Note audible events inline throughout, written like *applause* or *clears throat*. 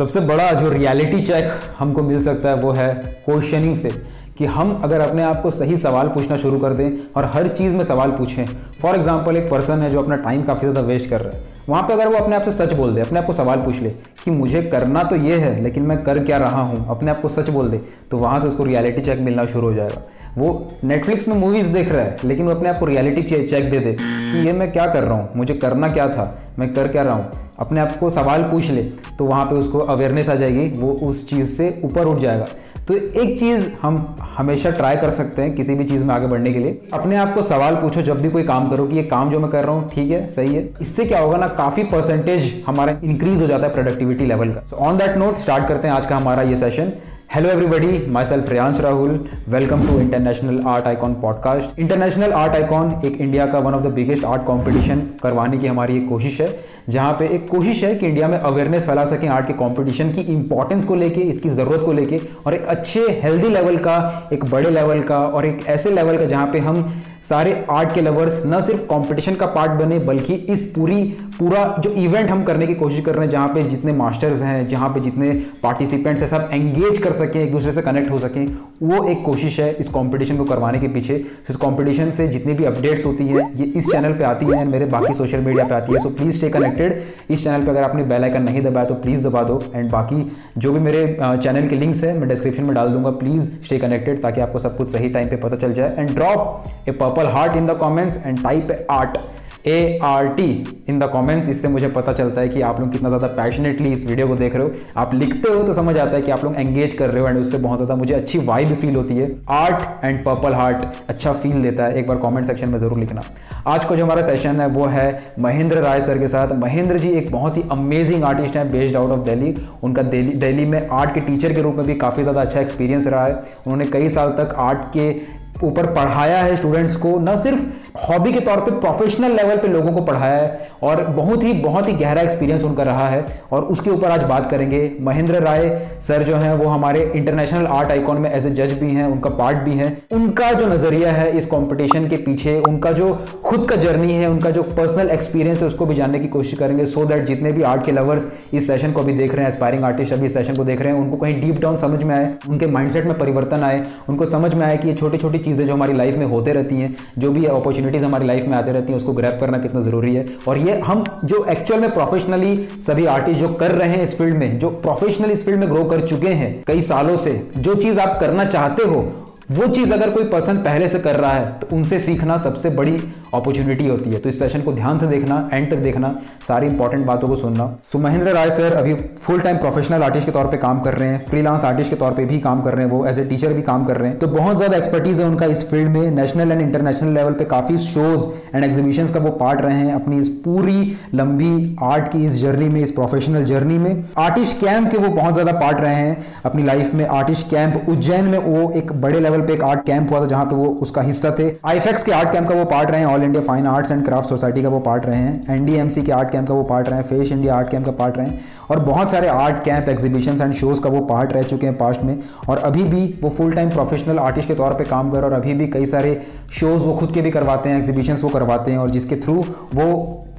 सबसे बड़ा जो रियलिटी चेक हमको मिल सकता है वो है क्वेश्चनिंग से, कि हम अगर अपने आप को सही सवाल पूछना शुरू कर दें और हर चीज़ में सवाल पूछें। फॉर एग्ज़ाम्पल एक पर्सन है जो अपना टाइम काफ़ी ज़्यादा वेस्ट कर रहा है। वहाँ पे अगर वो अपने आप से सच बोल दे, अपने आप को सवाल पूछ ले कि मुझे करना तो ये है, लेकिन मैं कर क्या रहा हूँ, अपने आप को सच बोल दे तो वहाँ से उसको रियलिटी चेक मिलना शुरू हो जाएगा। वो नेटफ्लिक्स में मूवीज़ देख रहा है, लेकिन वो अपने आप को रियलिटी चेक दे दे कि ये मैं क्या कर रहा हूँ, मुझे करना क्या था। मैं कर क्या रहा हूँ? अपने आप को सवाल पूछ ले तो वहाँ पे उसको अवेयरनेस आ जाएगी, वो उस चीज़ से ऊपर उठ जाएगा। तो एक चीज़ हम हमेशा ट्राई कर सकते हैं किसी भी चीज़ में आगे बढ़ने के लिए। अपने आप को सवाल पूछो, जब भी कोई काम करो कि ये काम जो मैं कर रहा हूँ, ठीक है, सही है? इससे क्या होगा ना, काफ़ी परसेंटेज हमारा इंक्रीज हो जाता है प्रोडक्टिविटी लेवल का। So on that note start करते हैं आज का हमारा ये session hello everybody myself Riyansh Rahul welcome to International Art Icon podcast International Art Icon एक इंडिया का one of the biggest art competition करवाने की हमारी एक कोशिश है, जहाँ पे एक कोशिश है कि इंडिया में अवेयरनेस फैला सकें आर्ट के कंपटीशन की इंपॉर्टेंस को लेके, इसकी ज़रूरत को लेके, और एक अच्छे हेल्दी लेवल का, एक बड़े लेवल का, और एक ऐसे लेवल का जहाँ पे हम सारे आर्ट के लवर्स न सिर्फ़ कंपटीशन का पार्ट बने, बल्कि इस पूरी, पूरा जो इवेंट हम करने की कोशिश कर रहे हैं, जहाँ पे जितने मास्टर्स हैं, जहाँ पे जितने पार्टिसिपेंट्स हैं, सब एंगेज कर सकें, एक दूसरे से कनेक्ट हो सकें, वो एक कोशिश है इस कंपटीशन को करवाने के पीछे। इस कंपटीशन से जितनी भी अपडेट्स होती हैं, ये इस चैनल पे आती हैं, मेरे बाकी सोशल मीडिया पर आती है। सो प्लीज़ स्टे कनेक्टेड इस चैनल पर अगर आपने बेलाइकन नहीं दबाया तो प्लीज़ दबा दो। एंड बाकी जो भी मेरे चैनल के लिंक्स हैं, मैं डिस्क्रिप्शन में डाल दूँगा। प्लीज़ स्टे कनेक्टेड ताकि आपको सब कुछ सही टाइम पर पता चल जाए। And drop a purple heart in the comments and type art A R T in the comments इससे मुझे पता चलता है कि आप लोग कितना ज़्यादा पैशनेटली इस वीडियो को देख रहे हो। आप लिखते हो तो समझ आता है कि आप लोग एंगेज कर रहे हो एंड उससे बहुत ज़्यादा मुझे अच्छी वाइब फील होती है। आर्ट एंड पर्पल हार्ट अच्छा फील देता है। एक बार कॉमेंट सेक्शन में ज़रूर लिखना। आज का जो हमारा सेशन है, वो है महेंद्र राय सर के साथ। महेंद्र जी एक बहुत ही अमेजिंग आर्टिस्ट हैं बेस्ड आउट ऑफ़ दिल्ली उनका दिल्ली में आर्ट के टीचर के रूप में भी काफ़ी ज़्यादा अच्छा एक्सपीरियंस रहा है। उन्होंने कई साल तक आर्ट के ऊपर पढ़ाया है स्टूडेंट्स को, न सिर्फ़ हॉबी के तौर पे प्रोफेशनल लेवल पे लोगों को पढ़ाया है, और बहुत ही बहुत ही गहरा एक्सपीरियंस उनका रहा है, और उसके ऊपर आज बात करेंगे। महेंद्र राय सर जो हैं, वो हमारे इंटरनेशनल आर्ट आइकॉन में एज ए जज भी हैं, उनका पार्ट भी है। उनका जो नज़रिया है इस कॉम्पिटिशन के पीछे, उनका जो खुद का जर्नी है, उनका जो पर्सनल एक्सपीरियंस है, उसको भी जानने की कोशिश करेंगे। सो so दैट जितने भी आर्ट के लवर्स इस सेशन को भी देख रहे हैं एस्पायरिंग आर्टिस्ट अभी इस सेशन को देख रहे हैं, उनको कहीं डीप डाउन समझ में आए, उनके माइंडसेट में परिवर्तन आए, उनको समझ में आए कि ये छोटी छोटी चीज़ें जो हमारी लाइफ में होते रहती हैं, जो भी अपॉर्चुनिटीज़ हमारी लाइफ में आते रहती हैं, उसको ग्रैप करना कितना ज़रूरी है। और ये हम जो एक्चुअल में प्रोफेशनली सभी आर्टिस्ट जो कर रहे हैं इस फ़ील्ड में, जो प्रोफेशनली इस फ़ील्ड में ग्रो कर चुके हैं कई सालों से, जो चीज़ आप करना चाहते हो, वो चीज़ अगर कोई पर्सन पहले से कर रहा है तो उनसे सीखना सबसे बड़ी अपॉर्चुनिटी होती है। तो इस सेशन को ध्यान से देखना एंड तक देखना सारी इंपॉर्टेंट बातों को सुनना। So so, Mahendra Rai sir अभी फुल टाइम प्रोफेशनल आर्टिस्ट के तौर पर काम कर रहे हैं फ्रीलांस आर्टिस्ट के तौर पर भी काम कर रहे हैं वो एज ए टीचर भी काम कर रहे हैं। तो बहुत ज़्यादा एक्सपर्टीज है उनका इस फ़ील्ड में। नेशनल एंड इंटरनेशनल लेवल पे काफ़ी शोज़ एंड एग्जीबिशन का वो पार्ट रहे हैं अपनी इस पूरी लंबी आर्ट की इस जर्नी में इस प्रोफेशनल जर्नी में। आर्टिस्ट कैंप के वो बहुत ज़्यादा पार्ट रहे हैं अपनी लाइफ में। आर्टिस्ट कैंप उज्जैन में वो एक बड़े लेवल पे एक आर्ट कैंप हुआ था जहाँ पे वो उसका हिस्सा थे। आईफेक्स के आर्ट कैंप का वो पार्ट रहे हैं All India Fine Arts and Craft Society का वो पार्ट रहे हैं एनडीएमसी के आर्ट कैंप का वो पार्ट रहे हैं फेस इंडिया आर्ट कैंप का पार्ट रहे हैं और बहुत सारे art camp exhibition and shows का वो पार्ट रह चुके हैं पास्ट में और अभी भी वो फुल टाइम प्रोफेशनल आर्टिस्ट के तौर पर काम कर और अभी भी कई सारे शोज़ वो खुद के भी करवाते हैं एग्जीबिशन वो करवाते हैं और जिसके थ्रू वो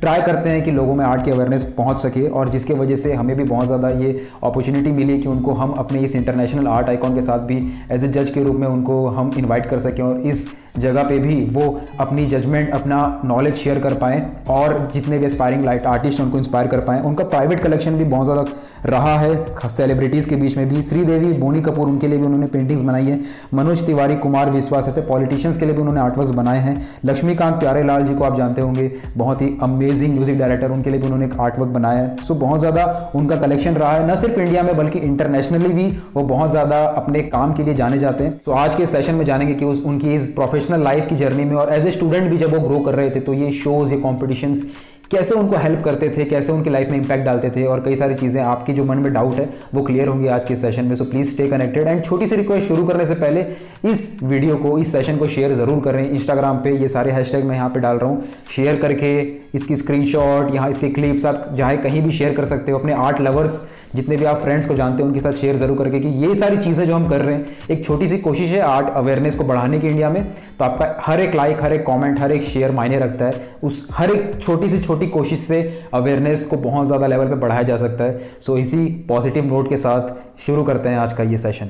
ट्राई करते हैं कि लोगों में आर्ट की अवेयरनेस पहुँच सके और जिसके वजह से हमें भी बहुत ज़्यादा ये अपॉर्चुनिटी मिली कि उनको हम अपने इस इंटरनेशनल आर्ट आइकॉन के साथ भी एज ए जज के रूप में उनको हम इनवाइट कर सकें और इस जगह पे भी वो अपनी जजमेंट अपना नॉलेज शेयर कर पाएँ और जितने भी एस्पायरिंग लाइट आर्टिस्ट हैं, उनको इंस्पायर कर पाएँ। उनका प्राइवेट कलेक्शन भी बहुत ज़्यादा रहा है। सेलिब्रिटीज़ के बीच में भी, श्रीदेवी, बोनी कपूर, उनके लिए भी उन्होंने पेंटिंग्स बनाई है। मनोज तिवारी, कुमार विश्वास, ऐसे पॉलिटिशियंस के लिए भी उन्होंने आर्टवर्क्स बनाए हैं। लक्ष्मीकांत प्यारे लाल जी को आप जानते होंगे, बहुत ही अमेजिंग म्यूज़िक डायरेक्टर उनके लिए भी उन्होंने एक आर्टवर्क बनाया है। सो बहुत ज़्यादा उनका कलेक्शन रहा है, न सिर्फ़ इंडिया में, बल्कि इंटरनेशनली भी वो बहुत ज़्यादा अपने काम के लिए जाने जाते हैं। तो आज के सेशन में जानेंगे कि उस, उनकी इस प्रोफेशनल लाइफ की जर्नी में और एज ए स्टूडेंट भी जब वो ग्रो कर रहे थे तो ये शोज़ ये कॉम्पिटिशन्स कैसे उनको हेल्प करते थे, कैसे उनकी लाइफ में इंपैक्ट डालते थे और कई सारी चीज़ें आपके जो मन में डाउट है, वो क्लियर होंगी आज के सेशन में। So please stay connected and छोटी सी रिक्वेस्ट शुरू करने से पहले इस वीडियो को, इस सेशन को शेयर ज़रूर करें इंस्टाग्राम पे। ये सारे हैशटैग मैं यहाँ पे डाल रहा हूँ। शेयर करके इसकी स्क्रीनशॉट यहाँ इसके क्लिप्स आप जहाँ कहीं भी शेयर कर सकते हो। अपने आर्ट लवर्स जितने भी आप फ्रेंड्स को जानते हैं, उनके साथ शेयर ज़रूर करके कि ये सारी चीज़ें जो हम कर रहे हैं, एक छोटी सी कोशिश है आर्ट अवेयरनेस को बढ़ाने की इंडिया में। तो आपका हर एक लाइक हर एक कॉमेंट हर एक शेयर मायने रखता है। उस हर एक छोटी सी छोटी कोशिश से अवेयरनेस को बहुत ज़्यादा लेवल पर बढ़ाया जा सकता है। सो इसी पॉजिटिव नोट के साथ शुरू करते हैं आज का ये session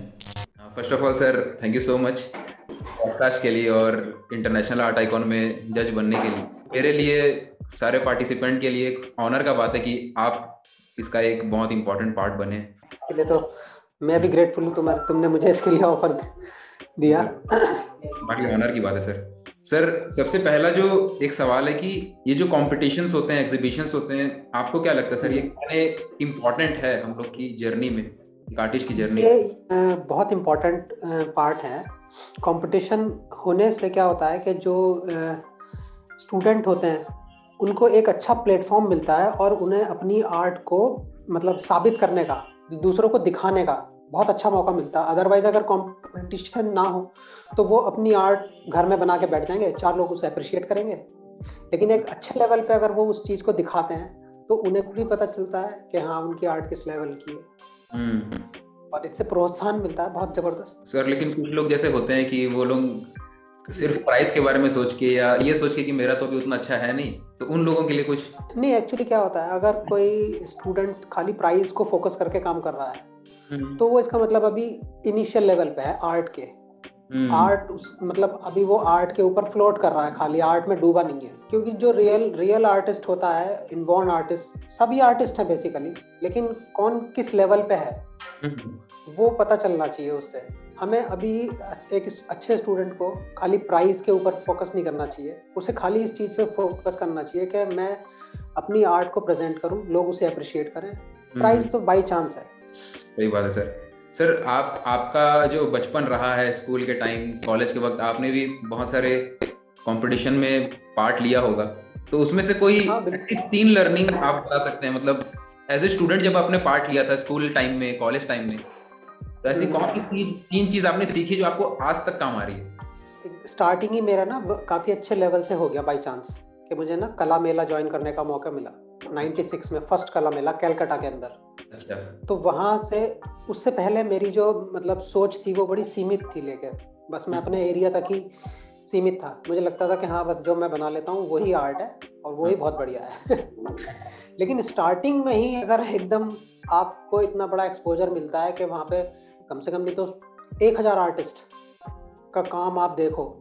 first of all sir thank you so much podcast के लिए और इंटरनेशनल आर्ट आइकॉन में जज बनने के लिए। मेरे लिए सारे पार्टिसिपेंट के लिए एक ऑनर का बात है कि आप इसका एक बहुत इंपॉर्टेंट पार्ट बने। इसके लिए तो मैं भी ग्रेटफुल हूँ तुम्हारे तुमने मुझे इसके लिए ऑफ़र दिया। बाकी ऑनर की बात है सर सर सबसे पहला जो एक सवाल है कि ये जो कॉम्पिटिशन होते हैं एग्जीबिशन होते हैं आपको क्या लगता है सर ये कितने इम्पोर्टेंट है हम लोग की जर्नी में एक आर्टिस्ट की जर्नी ये बहुत इम्पोर्टेंट पार्ट है। कंपटीशन होने से क्या होता है कि जो स्टूडेंट होते हैं उनको एक अच्छा प्लेटफॉर्म मिलता है और उन्हें अपनी आर्ट को मतलब साबित करने का दूसरों को दिखाने का बहुत अच्छा मौका मिलता है। अदरवाइज़ अगर कंपटीशन ना हो तो वो अपनी आर्ट घर में बना के बैठ जाएँगे चार लोग उसे अप्रिशिएट करेंगे। लेकिन एक अच्छे लेवल पे अगर वो उस चीज़ को दिखाते हैं तो उन्हें भी पता चलता है कि हाँ उनकी आर्ट किस लेवल की है। हम्म। और इससे प्रोत्साहन मिलता है बहुत ज़बरदस्त। सर लेकिन कुछ लोग जैसे होते हैं कि वो लोग सिर्फ़ प्राइस के बारे में सोच के या ये सोच के कि मेरा तो अभी उतना अच्छा है नहीं तो उन लोगों के लिए कुछ नहीं एक्चुअली क्या होता है अगर कोई स्टूडेंट खाली प्राइस को फोकस करके काम कर रहा है हम्म। तो वो इसका मतलब अभी इनिशियल लेवल पे है आर्ट के आर्ट हम्म। मतलब अभी वो आर्ट के ऊपर फ्लोट कर रहा है खाली आर्ट में डूबा नहीं है। क्योंकि जो रियल रियल आर्टिस्ट होता है इनबॉर्न आर्टिस्ट सभी आर्टिस्ट हैं बेसिकली लेकिन कौन किस लेवल पे है हम्म। वो पता चलना चाहिए उससे। हमें अभी एक अच्छे स्टूडेंट को खाली प्राइस के ऊपर फोकस नहीं करना चाहिए उसे खाली इस चीज़ पे फोकस करना चाहिए कि मैं अपनी आर्ट को प्रेजेंट करूँ लोग उसे अप्रिशिएट करें। प्राइस तो बाई चांस है। सही बात है सर सर आप आपका जो बचपन रहा है स्कूल के टाइम कॉलेज के वक्त आपने भी बहुत सारे कंपटीशन में पार्ट लिया होगा। तो उसमें से कोई हाँ, तीन लर्निंग आप बता सकते हैं? मतलब एज ए स्टूडेंट जब आपने पार्ट लिया था स्कूल टाइम में कॉलेज टाइम में तो ऐसी हम्म। कौन सी तीन तीन चीज़ आपने सीखी जो आपको आज तक काम आ रही है? स्टार्टिंग ही मेरा ना काफ़ी अच्छे लेवल से हो गया बाई चांस कि मुझे ना कला मेला ज्वाइन करने का मौका मिला। 96 में फ़र्स्ट कला मेला कैलकाटा के अंदर। अच्छा। तो वहाँ से उससे पहले मेरी जो मतलब सोच थी वो बड़ी सीमित थी लेके बस मैं अपने एरिया तक ही सीमित था। मुझे लगता था कि हाँ बस जो मैं बना लेता हूँ वही आर्ट है और वही बहुत बढ़िया है। *laughs* लेकिन स्टार्टिंग में ही अगर एकदम आपको इतना बड़ा एक्सपोजर मिलता है कि वहाँ पे कम से कम नहीं तो एक हज़ार आर्टिस्ट का काम आप देखो।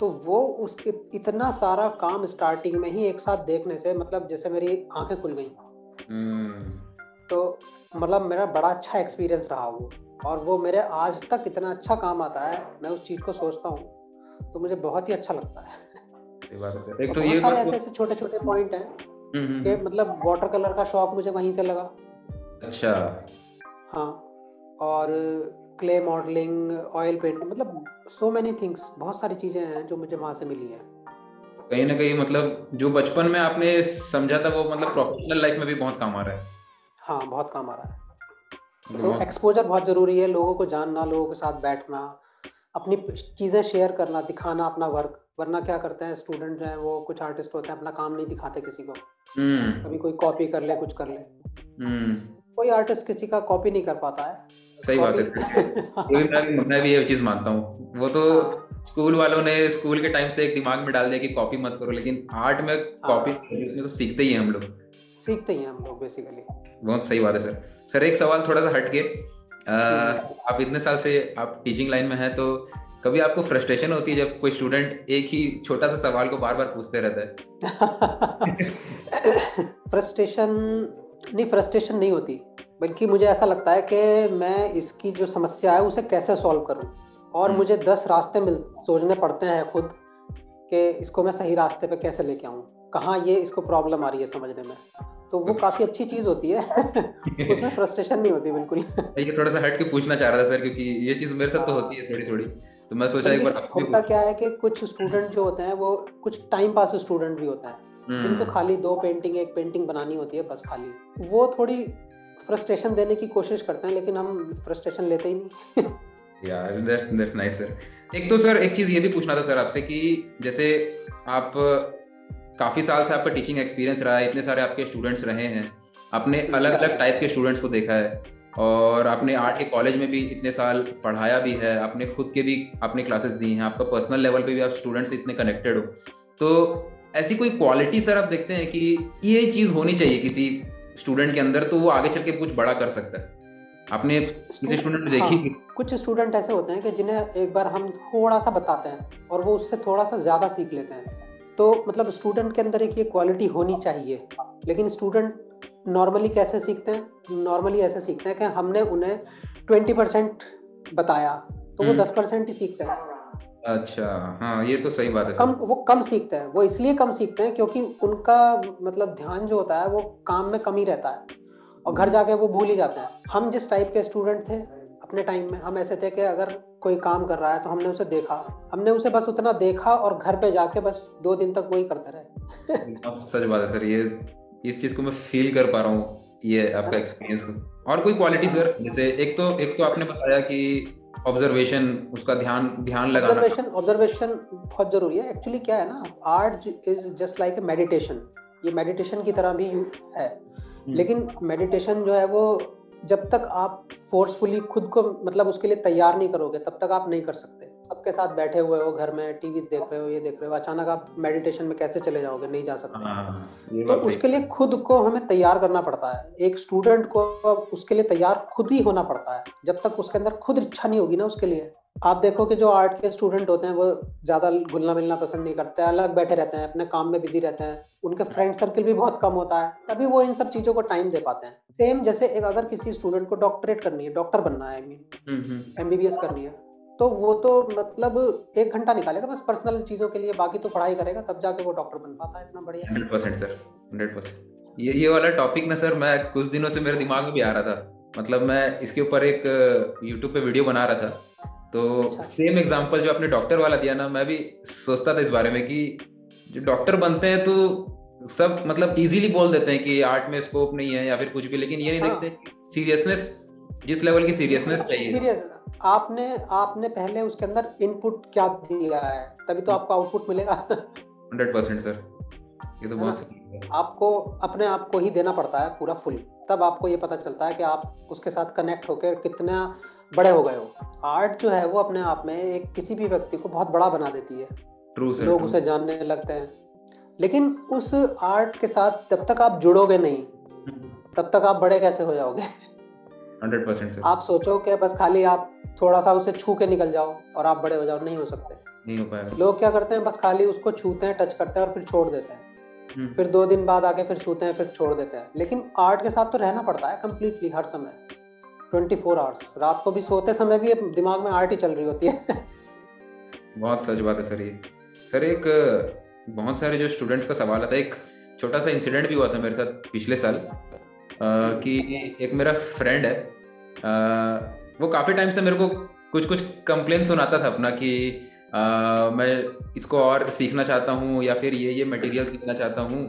तो वो उस इतना सारा काम स्टार्टिंग में ही एक साथ देखने से मतलब जैसे मेरी आँखें खुल गई। hmm. तो मतलब मेरा बड़ा अच्छा एक्सपीरियंस रहा वो और वो मेरे आज तक इतना अच्छा काम आता है मैं उस चीज़ को सोचता हूँ तो मुझे बहुत ही अच्छा लगता है। एक तो ये सारे ऐसे ऐसे छोटे छोटे पॉइंट हैं हम्म, हम्म, कि हम्म। मतलब वाटर कलर का शौक मुझे वहीं से लगा। अच्छा। हाँ और क्ले मॉडलिंग ऑयल पेंटिंग मतलब सो मेनी थिंग्स बहुत सारी चीज़ें हैं जो मुझे वहाँ से मिली है। कहीं ना कहीं मतलब जो बचपन में आपने समझा था वो मतलब प्रोफेशनल लाइफ में भी बहुत काम आ रहा है। हाँ बहुत काम आ रहा है। तो एक्सपोजर बहुत ज़रूरी है लोगों को जानना लोगों के साथ बैठना अपनी चीज़ें शेयर करना दिखाना अपना वर्क वरना क्या करते हैं स्टूडेंट जो है वो कुछ आर्टिस्ट होते हैं अपना काम नहीं दिखाते किसी को। हम्म। कभी कोई कॉपी कर ले कुछ कर ले। हम्म। कोई आर्टिस्ट किसी का कॉपी नहीं कर पाता है। सही बात है। *laughs* मैं, मैं भी ये चीज़ मानता हूँ। वो तो। स्कूल वालों ने स्कूल के टाइम से एक दिमाग में डाल दिया कि कॉपी मत करो लेकिन आर्ट में कॉपी हाँ। तो सीखते ही हैं हम लोग। सीखते ही हैं हम लोग बेसिकली बहुत सही बात है सर सर एक सवाल थोड़ा सा हट के। आप इतने साल से आप टीचिंग लाइन में हैं तो कभी आपको फ्रस्ट्रेशन होती है जब कोई स्टूडेंट एक ही छोटा सा सवाल को बार बार पूछते रहता है? *laughs* फ्रस्ट्रेशन नहीं फ्रस्ट्रेशन नहीं होती। बल्कि मुझे ऐसा लगता है कि मैं इसकी जो समस्या है उसे कैसे सॉल्व करूँ? और हम्म। मुझे दस रास्ते मिल सोचने पड़ते हैं खुद कि इसको मैं सही रास्ते पे कैसे लेके आऊँ? कहाँ ये इसको प्रॉब्लम आ रही है समझने में? तो वो काफ़ी अच्छी चीज़ होती है। *laughs* उसमें फ्रस्ट्रेशन नहीं होती बिल्कुल। ये थोड़ा सा हट के पूछना चाह रहा था सर क्योंकि ये चीज़ मेरे साथ तो होती है थोड़ी थोड़ी तो मैं सोचा एक बार होता क्या है कि कुछ स्टूडेंट जो होते हैं वो कुछ टाइम पास स्टूडेंट भी होता है। हम्म। जिनको खाली दो पेंटिंग एक पेंटिंग बनानी होती है बस खाली। वो थोड़ी फ्रस्ट्रेशन देने की कोशिश करते हैं, लेकिन हम फ्रस्ट्रेशन लेते ही नहीं यार दैट्स दैट्स नाइस सर एक तो सर एक चीज़ ये भी पूछना था सर आपसे कि जैसे आप काफ़ी साल से आपका टीचिंग एक्सपीरियंस रहा है, इतने सारे आपके स्टूडेंट्स रहे हैं, आपने अलग अलग टाइप के स्टूडेंट्स को देखा है, और आपने आर्ट के कॉलेज में भी इतने साल पढ़ाया भी है, आपने खुद के भी आपने क्लासेस दी हैं, आपका पर्सनल लेवल पे भी आप स्टूडेंट्स इतने कनेक्टेड हो। तो ऐसी कोई क्वालिटी सर आप देखते हैं कि ये चीज़ होनी चाहिए किसी स्टूडेंट के अंदर तो वो आगे चल के कुछ बड़ा कर सकता है। आपने किसी स्टूडेंट देखी हाँ, कुछ स्टूडेंट ऐसे होते हैं कि जिन्हें एक बार हम थोड़ा सा बताते हैं और वो उससे थोड़ा सा ज़्यादा सीख लेते हैं। तो मतलब स्टूडेंट के अंदर एक ये क्वालिटी होनी चाहिए लेकिन स्टूडेंट नॉर्मली कैसे सीखते हैं? नॉर्मली ऐसे सीखते हैं कि हमने उन्हें ट्वेंटी परसेंट बताया तो वो हम्म। दस परसेंट ही सीखते हैं। अच्छा हाँ ये तो सही बात है कम वो कम सीखते हैं वो इसलिए कम सीखते हैं क्योंकि उनका मतलब ध्यान जो होता है वो काम में कम ही रहता है और घर जाके वो भूल ही जाते हैं। हम जिस टाइप के स्टूडेंट थे अपने टाइम में हम ऐसे थे कि अगर कोई काम कर रहा है तो हमने उसे देखा हमने उसे बस उतना देखा और घर पे जाके बस दो दिन तक वही करते रहे। सच बात है सर ये इस चीज़ को मैं फील कर पा रहा हूँ ये आपका एक्सपीरियंस और कोई क्वालिटी सर जैसे एक तो एक तो आपने बताया कि ऑब्जर्वेशन उसका ध्यान ध्यान लगाना। ऑब्जर्वेशन ऑब्जर्वेशन बहुत ज़रूरी है। एक्चुअली क्या है ना art is just like a meditation ये मेडिटेशन की तरह भी है। हम्म। लेकिन मेडिटेशन जो है वो जब तक आप फोर्सफुली खुद को मतलब उसके लिए तैयार नहीं करोगे तब तक आप नहीं कर सकते। सबके साथ बैठे हुए हो घर में टीवी देख रहे हो ये देख रहे हो अचानक आप मेडिटेशन में कैसे चले जाओगे? नहीं जा सकते। आ, तो उसके लिए खुद को हमें तैयार करना पड़ता है। एक स्टूडेंट को उसके लिए तैयार खुद ही होना पड़ता है। जब तक उसके अंदर खुद इच्छा नहीं होगी ना उसके लिए। आप देखो कि जो आर्ट के स्टूडेंट होते हैं वो ज़्यादा घुलना मिलना पसंद नहीं करते हैं अलग बैठे रहते हैं अपने काम में बिज़ी रहते हैं। उनके फ्रेंड सर्कल भी बहुत कम होता है तभी वो इन सब चीज़ों को टाइम दे पाते हैं। सेम जैसे एक अगर किसी स्टूडेंट को डॉक्टरेट करनी है डॉक्टर बनना है आई मीन एमबीबीएस करनी है तो वो तो मतलब एक घंटा निकालेगा बस पर्सनल चीज़ों के लिए बाकी तो पढ़ाई करेगा तब जाके वो डॉक्टर बन पाता है इतना बढ़िया। Hundred percent sir hundred percent. ये ये वाला टॉपिक ना सर मैं कुछ दिनों से मेरे दिमाग में भी आ रहा था। मतलब मैं इसके ऊपर एक यूट्यूब पे वीडियो बना रहा था। तो सेम अच्छा। एग्जांपल जो आपने डॉक्टर वाला दिया ना मैं भी सोचता था इस बारे में कि जो डॉक्टर बनते हैं तो सब मतलब इजीली बोल देते हैं कि आर्ट में स्कोप नहीं है या फिर कुछ भी लेकिन ये नहीं हाँ. देखते। सीरियसनेस जिस लेवल की सीरियसनेस चाहिए। आपने आपने पहले उसके अंदर इनपुट क्या दिया है? तभी तो आपको आउटपुट मिलेगा। हंड्रेड परसेंट सर ये तो बहुत आपको अपने आप को ही देना पड़ता है पूरा फुल तब आपको ये पता चलता है कि आप उसके साथ कनेक्ट होकर कितना बड़े हो गए हो। आर्ट जो है वो अपने आप में एक किसी भी व्यक्ति को बहुत बड़ा बना देती है। True, लोग उसे जानने लगते हैं। लेकिन उस आर्ट के साथ जब तक आप जुड़ोगे नहीं तब तक आप बड़े कैसे हो जाओगे? हंड्रेड परसेंट आप सोचो कि बस खाली आप थोड़ा सा उसे छू के निकल जाओ और आप बड़े हो जाओ नहीं हो सकते। नहीं हो पाएगा लोग क्या करते हैं बस खाली उसको छूते हैं टच करते हैं और फिर छोड़ देते हैं। हम्म। फिर दो दिन बाद आके फिर छूते हैं फिर छोड़ देते हैं। लेकिन आर्ट के साथ तो रहना पड़ता है कम्प्लीटली हर समय। ट्वेंटी फोर आवर्स रात को भी सोते समय भी दिमाग में आर्ट ही चल रही होती है। बहुत सच बात है सर ये। सर एक बहुत सारे जो स्टूडेंट्स का सवाल आता है एक छोटा सा इंसिडेंट भी हुआ था मेरे साथ पिछले साल कि एक मेरा फ्रेंड है आ, वो काफ़ी टाइम से मेरे को कुछ कुछ कंप्लेन सुनाता था अपना कि आ, मैं इसको और सीखना चाहता हूँ या फिर ये ये मटेरियल सीखना चाहता हूँ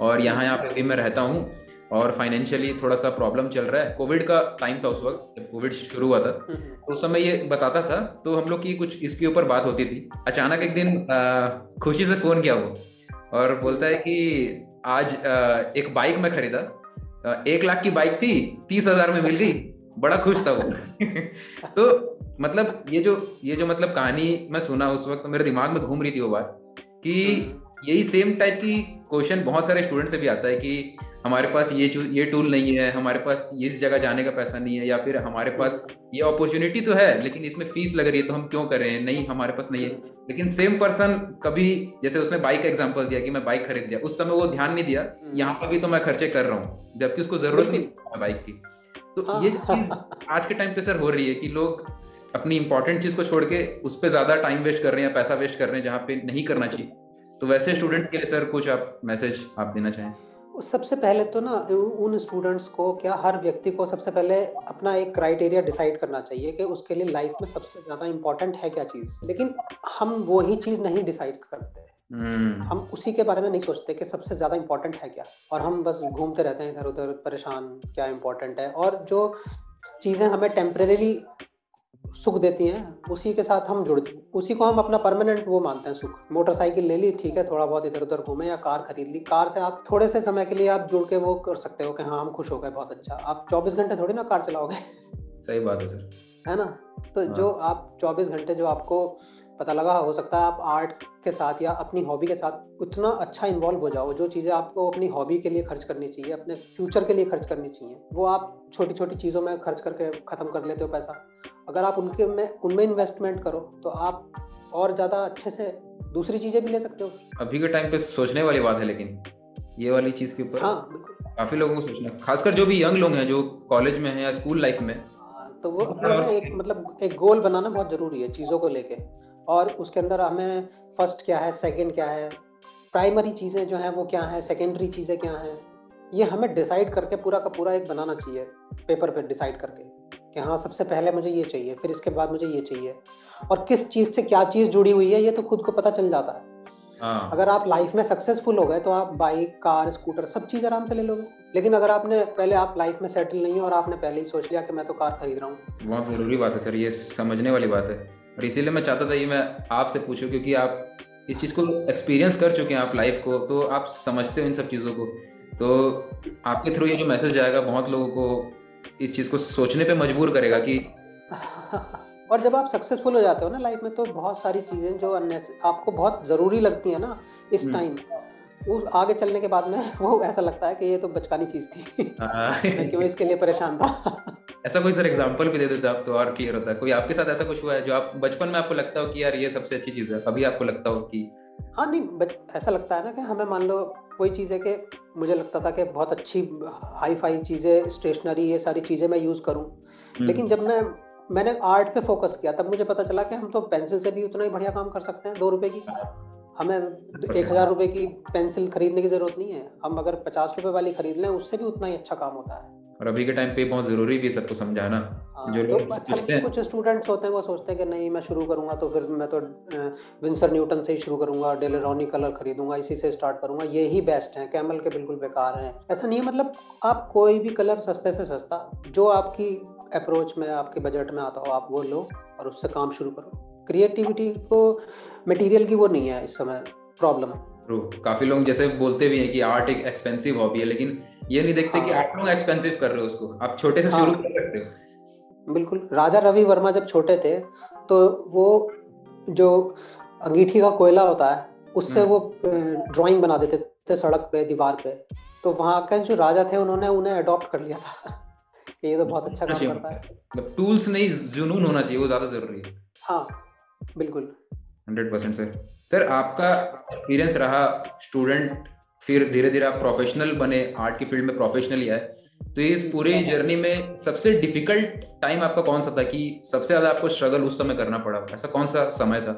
और यहाँ यहाँ पे भी मैं रहता हूँ। और फाइनेंशियली थोड़ा सा प्रॉब्लम चल रहा है कोविड का टाइम था उस वक्त जब कोविड शुरू हुआ था। तो उस समय ये बताता था तो हम लोग की कुछ इसके ऊपर बात होती थी अचानक एक दिन आ, खुशी से फ़ोन किया वो और बोलता है कि आज आ, एक बाइक मैं खरीदा एक लाख की बाइक थी तीस हज़ार में मिल गई बड़ा खुश था वो *laughs* तो मतलब ये जो ये जो मतलब कहानी मैं सुना उस वक्त तो मेरे दिमाग में घूम रही थी वो बात कि। यही सेम टाइप की क्वेश्चन बहुत सारे स्टूडेंट से भी आता है कि हमारे पास ये ये टूल नहीं है हमारे पास इस जगह जाने का पैसा नहीं है या फिर हमारे पास ये अपॉर्चुनिटी तो है लेकिन इसमें फ़ीस लग रही है तो हम क्यों करें? नहीं हमारे पास नहीं है। लेकिन सेम पर्सन कभी जैसे उसने बाइक का एग्ज़ाम्पल दिया कि मैं बाइक खरीद दिया उस समय वो ध्यान नहीं दिया यहाँ पर भी तो मैं खर्चे कर रहा हूँ जबकि उसको ज़रूरत नहीं बाइक की। तो हाँ। ये चीज़ *laughs* आज के टाइम पे सर हो रही है कि लोग अपनी इंपॉर्टेंट चीज़ को छोड़ के उस पर ज़्यादा टाइम वेस्ट कर रहे हैं पैसा वेस्ट कर रहे हैं जहाँ पे नहीं करना चाहिए। तो वैसे स्टूडेंट्स के लिए सर कुछ आप मैसेज आप देना चाहें? सबसे पहले तो ना उन स्टूडेंट्स को क्या हर व्यक्ति को सबसे पहले अपना एक क्राइटेरिया डिसाइड करना चाहिए कि उसके लिए लाइफ में सबसे ज़्यादा इंपॉर्टेंट है क्या चीज़। लेकिन हम वो ही चीज़ नहीं डिसाइड करते। hmm. हम उसी के बारे में नहीं सोचते कि सबसे ज़्यादा इम्पोर्टेंट है क्या। और हम बस घूमते रहते हैं इधर उधर परेशान क्या इम्पोर्टेंट है। और जो चीज़ें हमें टेम्परेली सुख देती हैं उसी के साथ हम जुड़ उसी को हम अपना परमानेंट वो मानते हैं सुख। मोटरसाइकिल ले ली ठीक है थोड़ा बहुत इधर उधर घूमे या कार खरीद ली। कार से आप थोड़े से समय के लिए आप जुड़ के वो कर सकते हो कि हाँ हम खुश हो गए बहुत अच्छा। आप 24 घंटे थोड़ी ना कार चलाओगे। सही बात है सर। है ना? तो हाँ। जो आप 24 घंटे जो आपको पता लगा हो सकता है आप आर्ट के साथ या अपनी हॉबी के साथ उतना अच्छा इन्वॉल्व हो जाओ। जो चीज़ें आपको अपनी हॉबी के लिए खर्च करनी चाहिए अपने फ्यूचर के लिए खर्च करनी चाहिए वो आप छोटी छोटी चीज़ों में खर्च करके ख़त्म कर लेते हो पैसा। अगर आप उनके में उनमें इन्वेस्टमेंट करो तो आप और ज़्यादा अच्छे से दूसरी चीज़ें भी ले सकते हो। अभी के टाइम पे सोचने वाली बात है लेकिन ये वाली चीज़ के ऊपर हाँ काफ़ी लोगों को सोचना खासकर जो भी यंग लोग हैं जो कॉलेज में हैं या स्कूल लाइफ में। हाँ, तो वो अपना एक मतलब एक गोल बनाना बहुत ज़रूरी है चीज़ों को लेके। और उसके अंदर हमें फ़र्स्ट क्या है सेकंड क्या है प्राइमरी चीज़ें जो हैं वो क्या है सेकेंडरी चीज़ें क्या हैं ये हमें डिसाइड करके पूरा का पूरा एक बनाना चाहिए पेपर पे डिसाइड करके कि हाँ सबसे पहले मुझे ये चाहिए फिर इसके बाद मुझे ये चाहिए। और किस चीज़ से क्या चीज़ जुड़ी हुई है ये तो खुद को पता चल जाता है। हाँ। अगर आप लाइफ में सक्सेसफुल हो गए तो आप बाइक कार स्कूटर सब चीज़ आराम से ले लोगे। लेकिन अगर आपने पहले आप लाइफ में सेटल नहीं हो और आपने पहले ही सोच लिया कि मैं तो कार खरीद रहा हूँ। बहुत ज़रूरी बात है सर ये समझने वाली बात है। और इसीलिए मैं चाहता था ये मैं आपसे पूछूँ क्योंकि आप इस चीज़ को एक्सपीरियंस कर चुके हैं आप लाइफ को तो आप समझते हो इन सब चीज़ों को तो आपके थ्रू ये जो मैसेज जाएगा बहुत लोगों को इस चीज़ को सोचने पे मजबूर करेगा कि *laughs* और जब आप सक्सेसफुल हो जाते हो ना लाइफ में तो बहुत सारी चीज़ें जो आपको बहुत ज़रूरी लगती है ना इस टाइम हम्म। वो आगे चलने के बाद में *laughs* वो ऐसा लगता है कि ये तो बचकानी चीज़ थी। *laughs* हाँ। मैं क्यों इसके लिए परेशान था? *laughs* ऐसा कोई सर एग्जांपल भी दे देते आप तो और क्लियर होता है। कोई आपके साथ ऐसा कुछ हुआ है जो आप बचपन में आपको लगता हो कि यार ये सबसे अच्छी चीज़ है? कभी आपको लगता हो कि हाँ नहीं ऐसा लगता है ना कि हमें मान लो कोई चीज़ है कि मुझे लगता था कि बहुत अच्छी हाई फाई चीज़ें स्टेशनरी ये सारी चीज़ें मैं यूज़ करूँ। हम्म। लेकिन जब मैं मैंने आर्ट पे फोकस किया तब मुझे पता चला कि हम तो पेंसिल से भी उतना ही बढ़िया काम कर सकते हैं दो रुपए की। हमें एक हज़ार रुपए की पेंसिल खरीदने की ज़रूरत नहीं है। हम अगर पचास रुपए वाली खरीद लें उससे भी उतना ही अच्छा काम होता है। और अभी के टाइम पे बहुत ज़रूरी भी सबको समझाना। हाँ, जो तो अच्छा, कुछ स्टूडेंट्स होते हैं वो सोचते हैं कि नहीं मैं शुरू करूँगा तो फिर मैं तो विंसर न्यूटन से ही शुरू करूँगा डेलेरॉनी कलर खरीदूँगा इसी से स्टार्ट करूँगा। ये ही बेस्ट है कैमल के बिल्कुल बेकार हैं। ऐसा नहीं है मतलब आप कोई भी कलर सस्ते से सस्ता जो आपकी अप्रोच में आपके बजट में आता हो आप वो लो और उससे काम शुरू करो। क्रिएटिविटी को मटेरियल की वो नहीं है इस समय प्रॉब्लम काफ़ी लोग जैसे बोलते भी हैं कि आर्ट एक एक्सपेंसिव हॉबी है लेकिन ये नहीं देखते कि आप लोग एक्सपेंसिव कर रहे हो उसको। आप छोटे से शुरू हाँ। कर सकते हो। बिल्कुल। राजा रवि वर्मा जब छोटे थे तो वो जो अंगीठी का कोयला होता है उससे हम्म। वो ड्राइंग बना देते थे सड़क पे दीवार पे। तो वहाँ के जो राजा थे उन्होंने उन्हें अडॉप्ट कर लिया था। *laughs* कि ये तो बहुत अच्छा काम करता है। मतलब टूल्स नहीं जुनून होना चाहिए वो ज़्यादा ज़रूरी है। हाँ। बिल्कुल। Hundred percent sir. सर आपका एक्सपीरियंस रहा स्टूडेंट फिर धीरे धीरे आप प्रोफेशनल बने आर्ट की फ़ील्ड में प्रोफेशनली आए। तो इस पूरे जर्नी में सबसे डिफ़िकल्ट टाइम आपका कौन सा था कि सबसे ज़्यादा आपको स्ट्रगल उस समय करना पड़ा? ऐसा कौन सा समय था?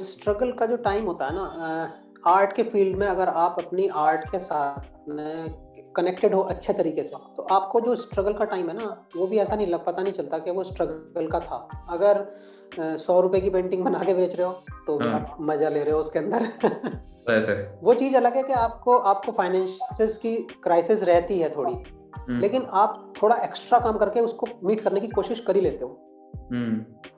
स्ट्रगल का जो टाइम होता है ना आर्ट के फ़ील्ड में अगर आप अपनी आर्ट के साथ में कनेक्टेड हो अच्छे तरीके से तो आपको जो स्ट्रगल का टाइम है ना वो भी ऐसा नहीं लग पता नहीं चलता कि वो स्ट्रगल का था अगर सौ रुपए की पेंटिंग बना के बेच रहे हो तो भी हाँ। आप मज़ा ले रहे हो उसके अंदर *laughs* वैसे वो चीज़ अलग है कि आपको आपको फाइनेंशियस की क्राइसिस रहती है थोड़ी हम्म। लेकिन आप थोड़ा एक्स्ट्रा काम करके उसको मीट करने की कोशिश कर ही लेते हो हम्म।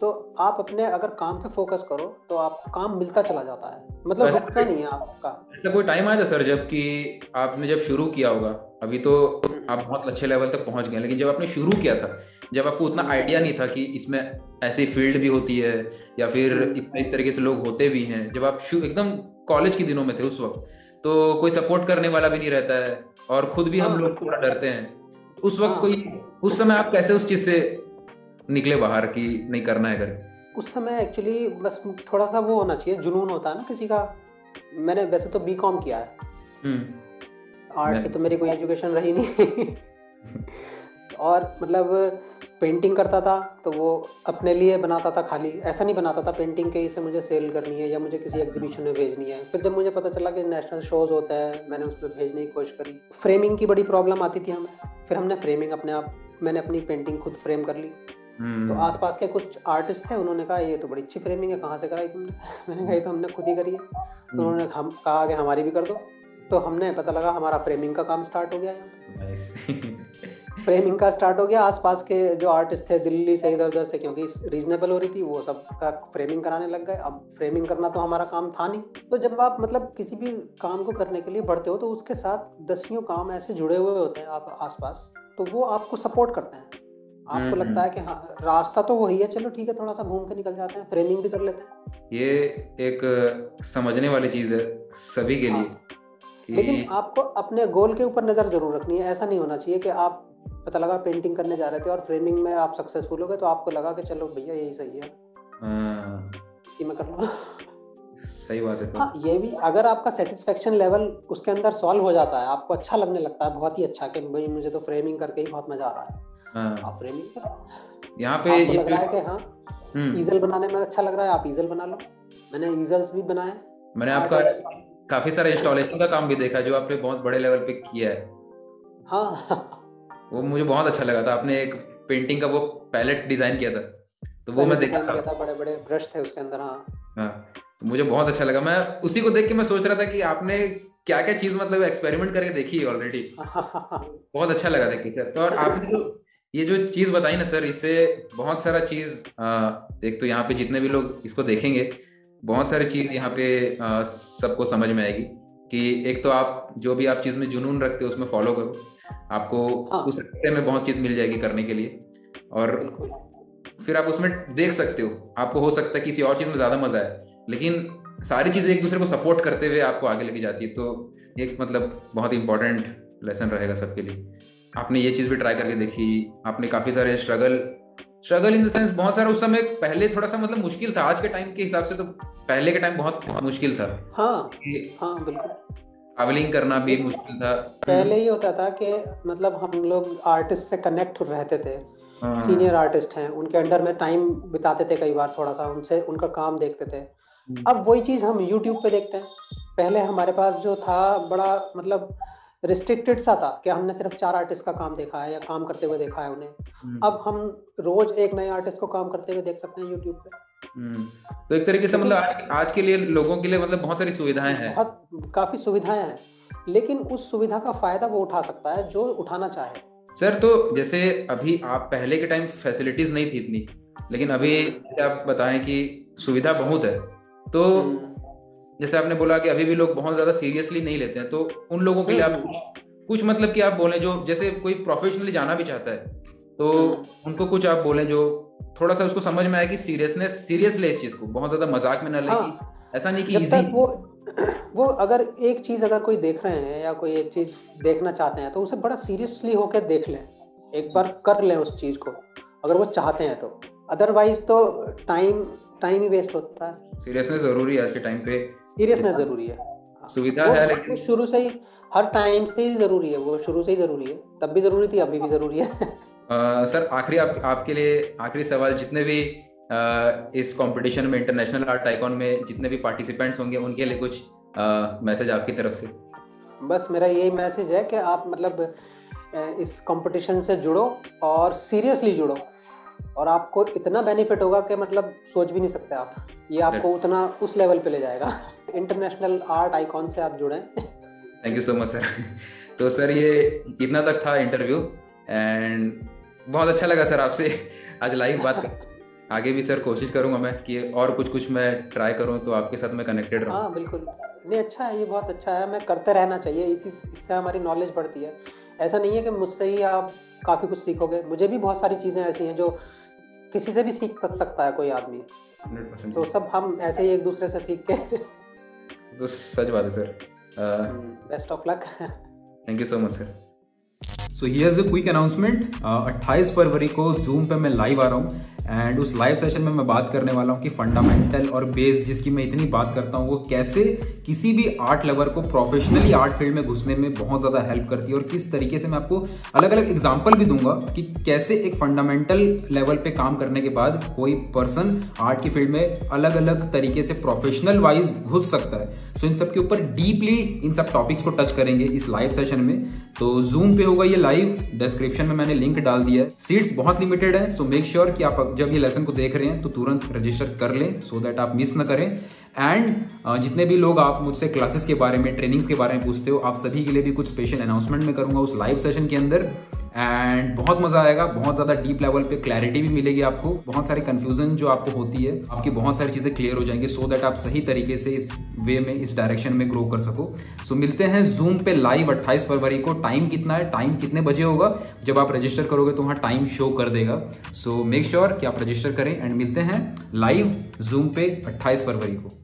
तो आप अपने अगर काम पे फोकस करो तो आपको काम मिलता चला जाता है। मतलब रुकना नहीं है आपका। ऐसा कोई टाइम आया था सर जब कि आपने जब शुरू किया होगा? अभी तो आप बहुत अच्छे लेवल तक पहुँच गए लेकिन जब आपने शुरू किया था जब आपको उतना आइडिया नहीं था कि इसमें ऐसी फ़ील्ड भी होती है या फिर इतने इस तरीके से लोग होते भी हैं जब आप एकदम कॉलेज के दिनों में थे उस वक्त तो कोई सपोर्ट करने वाला भी नहीं रहता है और खुद भी हम हाँ, लोग थोड़ा डरते हैं। उस वक्त हाँ। कोई उस समय आप कैसे उस चीज़ से निकले बाहर की नहीं करना है करके। उस समय एक्चुअली बस थोड़ा सा वो होना चाहिए जुनून होता है ना किसी का। मैंने वैसे तो बी कॉम किया है। Art hmm. से तो मेरी कोई एजुकेशन रही नहीं। *laughs* और मतलब पेंटिंग करता था तो वो अपने लिए बनाता था खाली। ऐसा नहीं बनाता था पेंटिंग के इसे मुझे सेल करनी है या मुझे किसी एग्जीबिशन में भेजनी है। फिर जब मुझे पता चला कि नेशनल शोज़ होता है मैंने उसमें भेजने की कोशिश करी। फ्रेमिंग की बड़ी प्रॉब्लम आती थी हमें। फिर हमने फ्रेमिंग अपने आप मैंने अपनी पेंटिंग खुद फ्रेम कर ली। तो हम्म। आसपास के कुछ आर्टिस्ट थे उन्होंने कहा ये तो बड़ी अच्छी फ्रेमिंग है कहाँ से कराई तुमने? *laughs* मैंने कहा तो हमने खुद ही करी है। तो हम्म। उन्होंने हम कहा कि हमारी भी कर दो। तो हमने पता लगा हमारा फ्रेमिंग का काम स्टार्ट हो गया फ्रेमिंग *laughs* का स्टार्ट हो गया आसपास के जो आर्टिस्ट थे दिल्ली से इधर उधर से क्योंकि रीजनेबल हो रही थी वो सब का फ्रेमिंग कराने लग गए। अब फ्रेमिंग करना तो हमारा काम था नहीं। तो जब आप मतलब किसी भी काम को करने के लिए बढ़ते हो तो उसके साथ दसियों काम ऐसे जुड़े हुए होते हैं आप आसपास तो वो आपको सपोर्ट करते हैं। आपको हम्म, लगता है कि हाँ रास्ता तो वही है चलो ठीक है थोड़ा सा घूम के निकल जाते हैं फ्रेमिंग भी कर लेते हैं ये एक समझने वाली चीज़ है सभी के हाँ। लिए लेकिन आपको अपने गोल के ऊपर नज़र ज़रूर रखनी है ऐसा नहीं होना चाहिए कि आप पता लगा पेंटिंग करने जा रहे थे और फ्रेमिंग में आप सक्सेसफुल हो गए तो आपको लगा कि चलो भैया यही सही है हाँ। इसी में कर लो सही बात है हाँ ये भी अगर आपका सेटिस्फेक्शन लेवल उसके अंदर सॉल्व हो जाता है आपको अच्छा लगने लगता है बहुत ही अच्छा कि भाई मुझे तो फ्रेमिंग करके ही बहुत मज़ा आ रहा है हाँ। आप फ्रेमिंग यहाँ पे लग रहा है कि हाँ ईजल हम्म। बनाने में अच्छा लग रहा है आप ईजल बना लो। मैंने ईजल्स भी बनाए। मैंने आपका काफ़ी सारे इंस्टॉलेशन का काम भी देखा जो आपने बहुत बड़े लेवल पे किया है। हाँ। वो मुझे बहुत अच्छा लगा था। आपने एक पेंटिंग का वो पैलेट डिज़ाइन किया था। तो वो मैं देखा था। बड़े बड़े ब्रश थे उसके अंदर हाँ। हाँ। तो मुझे बहुत अच्छा लगा। मैं उसी को देख के मैं सोच रहा था कि आपने क्या क्या चीज़ मतलब एक्सपेरिमेंट करके देखी है ऑलरेडी *laughs* बहुत अच्छा लगा देखी सर। तो और आपने जो ये जो चीज़ बताई ना सर इससे बहुत सारा चीज़ एक तो यहाँ पे जितने भी लोग इसको देखेंगे बहुत सारी चीज़ यहाँ पे सबको समझ में आएगी कि एक तो आप जो भी आप चीज़ में जुनून रखते हो उसमें फॉलो करो। आपको हाँ। उस रस्ते में बहुत चीज़ मिल जाएगी करने के लिए और फिर आप उसमें देख सकते हो। आपको हो सकता है किसी और चीज़ में ज़्यादा मज़ा है लेकिन सारी चीज़ें एक दूसरे को सपोर्ट करते हुए आपको आगे लेके जाती है तो एक मतलब बहुत इंपॉर्टेंट लेसन रहेगा सबके लिए। आपने ये चीज़ भी ट्राई करके देखी आपने काफ़ी सारे struggle struggle in the sense बहुत सारा उस समय पहले थोड़ा सा मतलब मुश्किल था आज के टाइम के हिसाब से तो पहले के टाइम बहुत मुश्किल था। हाँ हाँ बिल्कुल। ट्रैवलिंग करना भी मुश्किल था। पहले ही होता था कि मतलब हम लोग आर्टिस्ट से कनेक्ट रहते थे। सीनियर हाँ। आर्टिस्ट हैं उनके अंडर में टाइम बिताते थे कई बार थोड़ा सा उनसे उनका काम देखते थे। हम्म। अब वही चीज़ हम यूट्यूब पे देखते हैं। पहले हमारे पास जो था बड़ा मतलब रिस्ट्रिक्टेड सा था कि हमने सिर्फ़ चार आर्टिस्ट का काम देखा है या काम करते हुए देखा है उन्हें हम्म। अब हम रोज एक नए आर्टिस्ट को काम करते हुए देख सकते हैं यूट्यूब पे हम्म। तो एक तरीके से मतलब आज, के लिए लोगों के लिए मतलब बहुत सारी सुविधाएँ हैं बहुत काफ़ी सुविधाएँ हैं लेकिन उस सुविधा का फ़ायदा वो उठा सकता है जो उठाना चाहे सर तो जैसे अभी आप पहले के टाइम फैसिलिटीज़ नहीं थी इतनी लेकिन अभी जैसे आप बताएँ कि सुविधा बहुत है तो हम्म। जैसे आपने बोला कि अभी भी लोग बहुत ज़्यादा सीरियसली नहीं लेते हैं तो उन लोगों के लिए आप कुछ कुछ मतलब कि आप बोले जो जैसे कोई प्रोफेशनली जाना भी चाहता है तो उनको कुछ आप बोले जो थोड़ा सा उसको समझ में आए कि सीरियसनेस सीरियस ले इस चीज़ को बहुत ज़्यादा मज़ाक में न ले हाँ, ऐसा नहीं कि इजी वो *clears throat* वो अगर एक चीज़ अगर कोई देख रहे हैं या कोई एक चीज़ देखना चाहते हैं तो उसे बड़ा सीरियसली होकर देख लें एक बार कर लें उस चीज़ को अगर वो चाहते हैं तो। अदरवाइज़ तो टाइम टाइम ही वेस्ट होता है। सीरियसनेस ज़रूरी है आज के टाइम पे। सीरियसनेस ज़रूरी है। सुविधा है लेकिन शुरू से ही हर टाइम से ही ज़रूरी है वो शुरू से ही ज़रूरी है। तब भी ज़रूरी थी अभी भी ज़रूरी है। *laughs* आ, सर आखिरी आप, आपके लिए आखिरी सवाल जितने भी आ, इस कंपटीशन में इंटरनेशनल आर्ट आइकॉन में जितने भी पार्टिसिपेंट्स होंगे उनके लिए कुछ मैसेज आपकी तरफ़ से? बस मेरा यही मैसेज है कि आप मतलब इस कंपटीशन से जुड़ो और सीरियसली जुड़ो। और आपको इतना बेनिफिट होगा कि मतलब सोच भी नहीं सकते आप। ये आपको उतना उस लेवल पे ले जाएगा। इंटरनेशनल आर्ट आइकॉन से आप जुड़े। Thank you so much sir तो सर ये इतना तक था इंटरव्यू एंड बहुत अच्छा लगा सर आपसे आज लाइव बात कर *laughs* आगे भी सर कोशिश करूँगा मैं कि और कुछ कुछ मैं ट्राई करूँ तो आपके साथ मैं कनेक्टेड रहूँ। हाँ बिल्कुल। नहीं अच्छा है ये बहुत अच्छा है। मैं करते रहना चाहिए। इसी इससे हमारी नॉलेज बढ़ती है। ऐसा नहीं है कि मुझसे ही आप काफ़ी कुछ सीखोगे। मुझे भी बहुत सारी चीज़ें ऐसी हैं जो किसी से भी सीख सकता है कोई आदमी। तो सब हम ऐसे ही एक दूसरे से सीख के *laughs* तो सच बात है sir best of luck thank you so much sir so here's a quick announcement 28 फरवरी को जूम पे मैं लाइव आ रहा हूँ। एंड उस लाइव सेशन में मैं बात करने वाला हूँ कि फंडामेंटल और बेस जिसकी मैं इतनी बात करता हूँ, वो कैसे किसी भी आर्ट लवर को प्रोफेशनली आर्ट फ़ील्ड में घुसने में बहुत ज़्यादा हेल्प करती है और किस तरीके से मैं आपको अलग अलग एग्ज़ाम्पल भी दूँगा कि कैसे एक फंडामेंटल लेवल पे काम करने के बाद कोई पर्सन आर्ट की फ़ील्ड में अलग अलग तरीके से प्रोफेशनल वाइज घुस सकता है। सो so, इन सब के ऊपर डीपली इन सब टॉपिक्स को टच करेंगे इस लाइव सेशन में। तो जूम पे होगा ये लाइव डिस्क्रिप्शन में मैंने लिंक डाल दिया है। सीट्स बहुत लिमिटेड है सो मेक श्योर कि आप जब ये लेसन को देख रहे हैं तो तुरंत रजिस्टर कर लें सो so दैट आप मिस ना करें। एंड जितने भी लोग आप मुझसे क्लासेस के बारे में ट्रेनिंग्स के बारे में पूछते हो आप सभी के लिए भी कुछ स्पेशल अनाउंसमेंट में करूँगा उस लाइव सेशन के अंदर। एंड बहुत मज़ा आएगा बहुत ज़्यादा डीप लेवल पे क्लैरिटी भी मिलेगी आपको। बहुत सारी कंफ्यूजन जो आपको होती है आपकी बहुत सारी चीज़ें क्लियर हो जाएँगी सो so दैट आप सही तरीके से इस वे में इस डायरेक्शन में ग्रो कर सको। सो so, मिलते हैं जूम पे लाइव 28 फरवरी को। टाइम कितना है? टाइम कितने बजे होगा? जब आप रजिस्टर करोगे तो वहाँ टाइम शो कर देगा। सो मेक श्योर कि आप रजिस्टर करें एंड मिलते हैं लाइव जूम पे 28 फरवरी को।